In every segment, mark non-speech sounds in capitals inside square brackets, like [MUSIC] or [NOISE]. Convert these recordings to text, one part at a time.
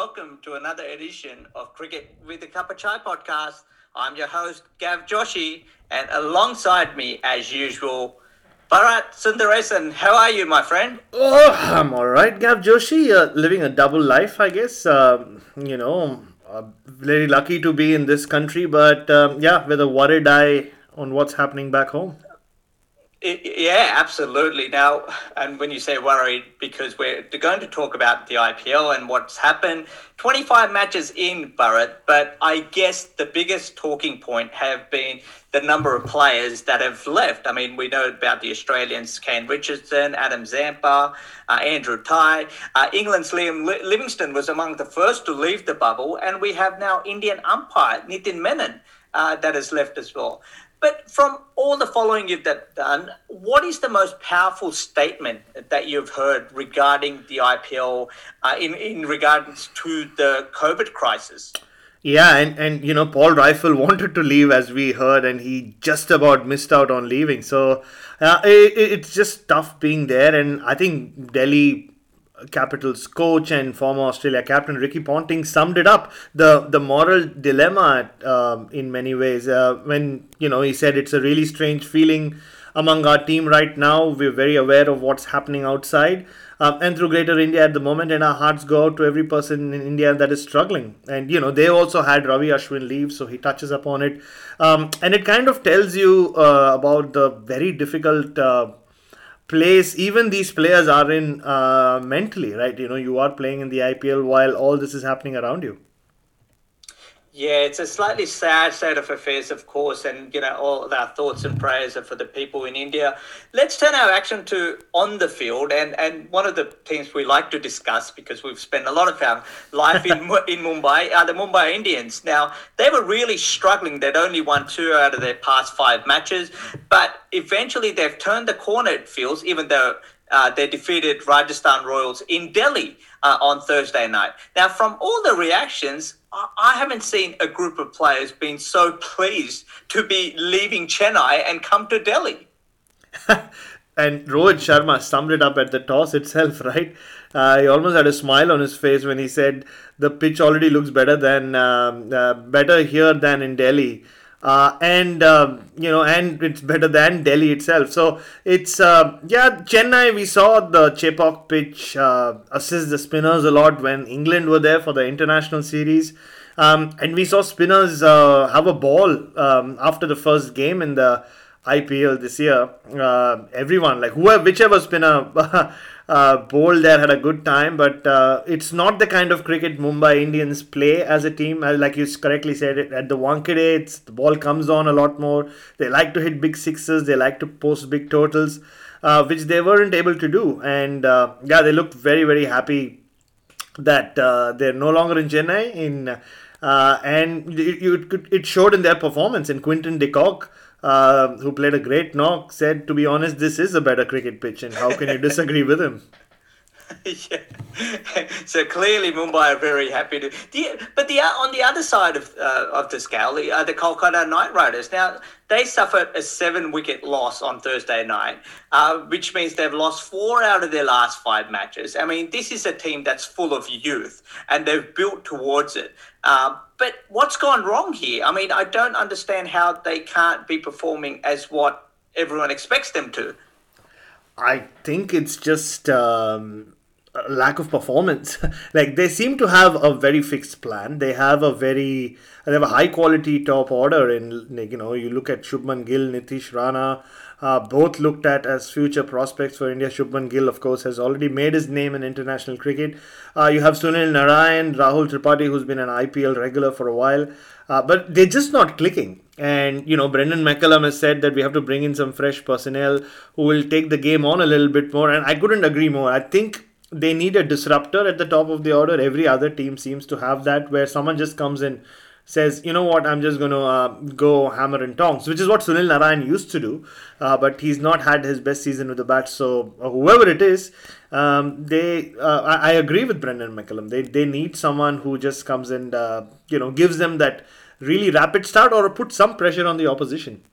welcome to another edition of Cricket with a Cup of Chai podcast. I'm your host, Gav Joshi, and alongside me, as usual, Bharat Sundaresan. How are you, my friend? Oh, I'm all right, Gav Joshi. Uh, living a double life, I guess. Um, you know, uh, very lucky to be in this country, but um, yeah, with a worried eye on what's happening back home. Yeah, absolutely. Now, and when you say worried, because we're going to talk about the IPL and what's happened, 25 matches in, Bharat, but I guess the biggest talking point have been the number of players that have left. I mean, we know about the Australians, Kane Richardson, Adam Zampa, uh, Andrew Tye. Uh, England's Liam Livingstone was among the first to leave the bubble, and we have now Indian umpire Nitin Menon uh, that has left as well. But from all the following you've done, what is the most powerful statement that you've heard regarding the IPL uh, in, in regards to the COVID crisis? Yeah, and, and you know, Paul Reiffel [LAUGHS] wanted to leave as we heard, and he just about missed out on leaving. So uh, it, it's just tough being there. And I think Delhi Capitals coach and former Australia captain Ricky Ponting summed it up. The the moral dilemma uh, in many ways uh, when you know he said it's a really strange feeling among our team right now. We're very aware of what's happening outside. Uh, and through greater India at the moment and our hearts go out to every person in India that is struggling. And you know they also had Ravi Ashwin leave so he touches upon it. Um, and it kind of tells you uh, about the very difficult uh, place even these players are in uh, mentally right? You know you are playing in the ipl while all this is happening around you yeah, it's a slightly sad state of affairs, of course, and you know all our thoughts and prayers are for the people in India. Let's turn our action to on the field, and and one of the things we like to discuss because we've spent a lot of our life in in Mumbai are the Mumbai Indians. Now they were really struggling; they'd only won two out of their past five matches, but eventually they've turned the corner. It feels, even though uh, they defeated Rajasthan Royals in Delhi uh, on Thursday night. Now, from all the reactions, I haven't seen a group of players being so pleased to be leaving Chennai and come to Delhi. [LAUGHS] and Rohit Sharma summed it up at the toss itself, [LAUGHS] right? Uh, he almost had a smile on his face when he said the pitch already looks better than um, uh, better here than in Delhi. Uh, and um, you know, and it's better than Delhi itself. So it's uh, yeah, Chennai. We saw the Chepauk pitch uh, assist the spinners a lot when England were there for the international series, um, and we saw spinners uh, have a ball um, after the first game in the IPL this year. Uh, everyone, like whoever, whichever spinner [LAUGHS] uh, Bowl there had a good time, but uh, it's not the kind of cricket Mumbai Indians play as a team. Like you correctly said, at the Wankhede, it's the ball comes on a lot more. They like to hit big sixes. They like to post big totals, uh, which they weren't able to do. And uh, yeah, they looked very very happy that uh, they're no longer in Chennai. In uh, and it, it, it showed in their performance. In Quinton de Kock uh, who played a great knock, said, to be honest, this is a better cricket pitch, and how can you disagree with him? [LAUGHS] yeah. So clearly, Mumbai are very happy to. The, but the on the other side of uh, of the scale, the, uh, the Kolkata Knight Riders. Now they suffered a seven wicket loss on Thursday night, uh, which means they've lost four out of their last five matches. I mean, this is a team that's full of youth, and they've built towards it. Uh, but what's gone wrong here? I mean, I don't understand how they can't be performing as what everyone expects them to. I think it's just um, lack of performance. [LAUGHS] like they seem to have a very fixed plan. They have a very they have a high quality top order. In you know, you look at Shubman Gill, Nitish Rana, uh, both looked at as future prospects for India. Shubman Gill, of course, has already made his name in international cricket. Uh, you have Sunil Narine, Rahul Tripathi, who's been an IPL regular for a while, uh, but they're just not clicking. And you know, Brendan McCullum has said that we have to bring in some fresh personnel who will take the game on a little bit more. And I couldn't agree more. I think they need a disruptor at the top of the order. Every other team seems to have that, where someone just comes in says, you know what, I'm just going to uh, go hammer and tongs, which is what Sunil Narine used to do, uh, but he's not had his best season with the bat. So uh, whoever it is, um, they, uh, I, I, agree with Brendan McCullum. They they need someone who just comes and uh, you know gives them that really rapid start or put some pressure on the opposition.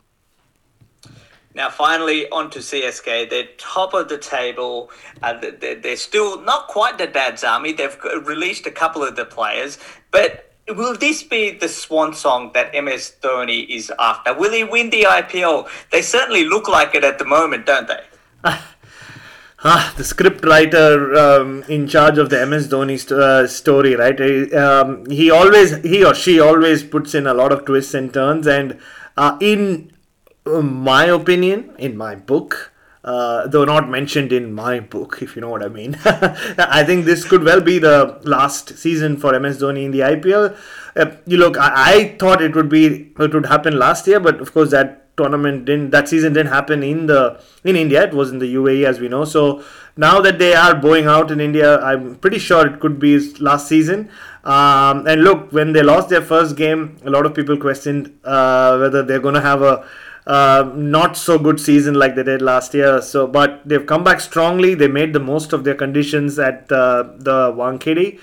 Now, finally, on to CSK. They're top of the table. Uh, they're, still not quite the dad's army. They've released a couple of the players, but will this be the swan song that MS Dhoni is after? Will he win the IPL? They certainly look like it at the moment, don't they? [LAUGHS] Ah, the script writer um, in charge of the MS Dhoni st- uh, story, right? Um, he always, he or she always puts in a lot of twists and turns, and uh, in my opinion, in my book, uh, though not mentioned in my book, if you know what I mean. [LAUGHS] I think this could well be the last season for MS Dhoni in the IPL. Uh, you look, I, I, thought it would be it would happen last year, but of course that tournament didn't that season didn't happen in the in India. It was in the UAE as we know. So now that they are bowing out in India, I'm pretty sure it could be last season. Um, and look, when they lost their first game, a lot of people questioned uh, whether they're going to have a uh, not so good season like they did last year. So, but they've come back strongly. They made the most of their conditions at uh, the Wankhede.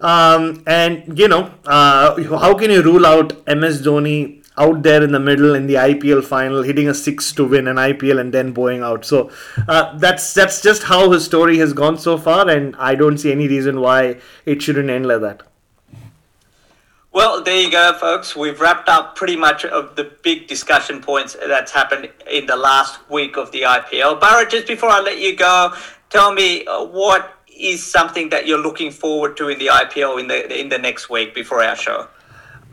Um, and you know, uh, how can you rule out MS Dhoni out there in the middle in the IPL final, hitting a six to win an IPL and then bowing out. So uh, that's that's just how his story has gone so far, and I don't see any reason why it shouldn't end like that. Well, there you go, folks. We've wrapped up pretty much of the big discussion points that's happened in the last week of the IPL. Bharat, just before I let you go, tell me uh, what is something that you're looking forward to in the IPL in the in the next week before our show.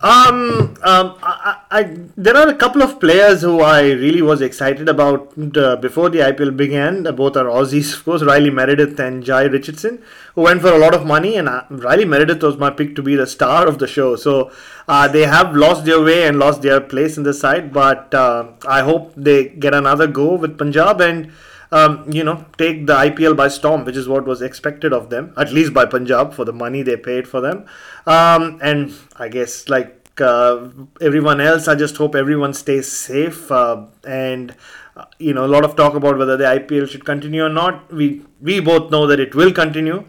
Um, um, I, I, there are a couple of players who I really was excited about uh, before the IPL began. Both are Aussies, of course, Riley Meredith and Jhye Richardson, who went for a lot of money. And uh, Riley Meredith was my pick to be the star of the show. So uh, they have lost their way and lost their place in the side, but uh, I hope they get another go with Punjab and um, you know, take the IPL by storm, which is what was expected of them, at least by Punjab for the money they paid for them. Um, and I guess like uh, everyone else, I just hope everyone stays safe. Uh, and uh, you know, a lot of talk about whether the IPL should continue or not. We we both know that it will continue.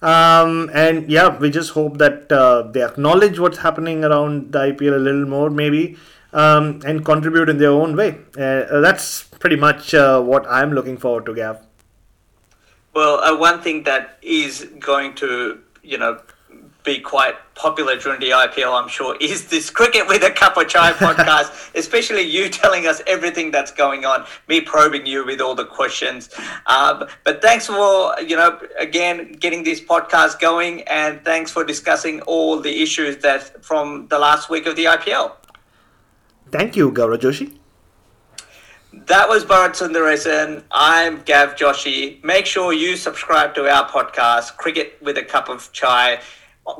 Um, and yeah, we just hope that uh, they acknowledge what's happening around the IPL a little more, maybe, um, and contribute in their own way. Uh, that's pretty much uh, what I'm looking forward to, Gav. Well, uh, one thing that is going to, you know, be quite popular during the IPL, I'm sure, is this Cricket with a Cup of Chai [LAUGHS] podcast, especially you telling us everything that's going on, me probing you with all the questions. Um, but thanks for, you know, again, getting this podcast going and thanks for discussing all the issues that from the last week of the IPL. Thank you, Gaurav Joshi. That was Bharat Sundaresan. I'm Gav Joshi. Make sure you subscribe to our podcast, Cricket with a Cup of Chai.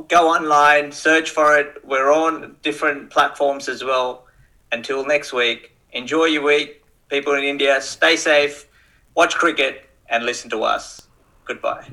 Go online, search for it. We're on different platforms as well. Until next week, enjoy your week. People in India, stay safe, watch cricket, and listen to us. Goodbye.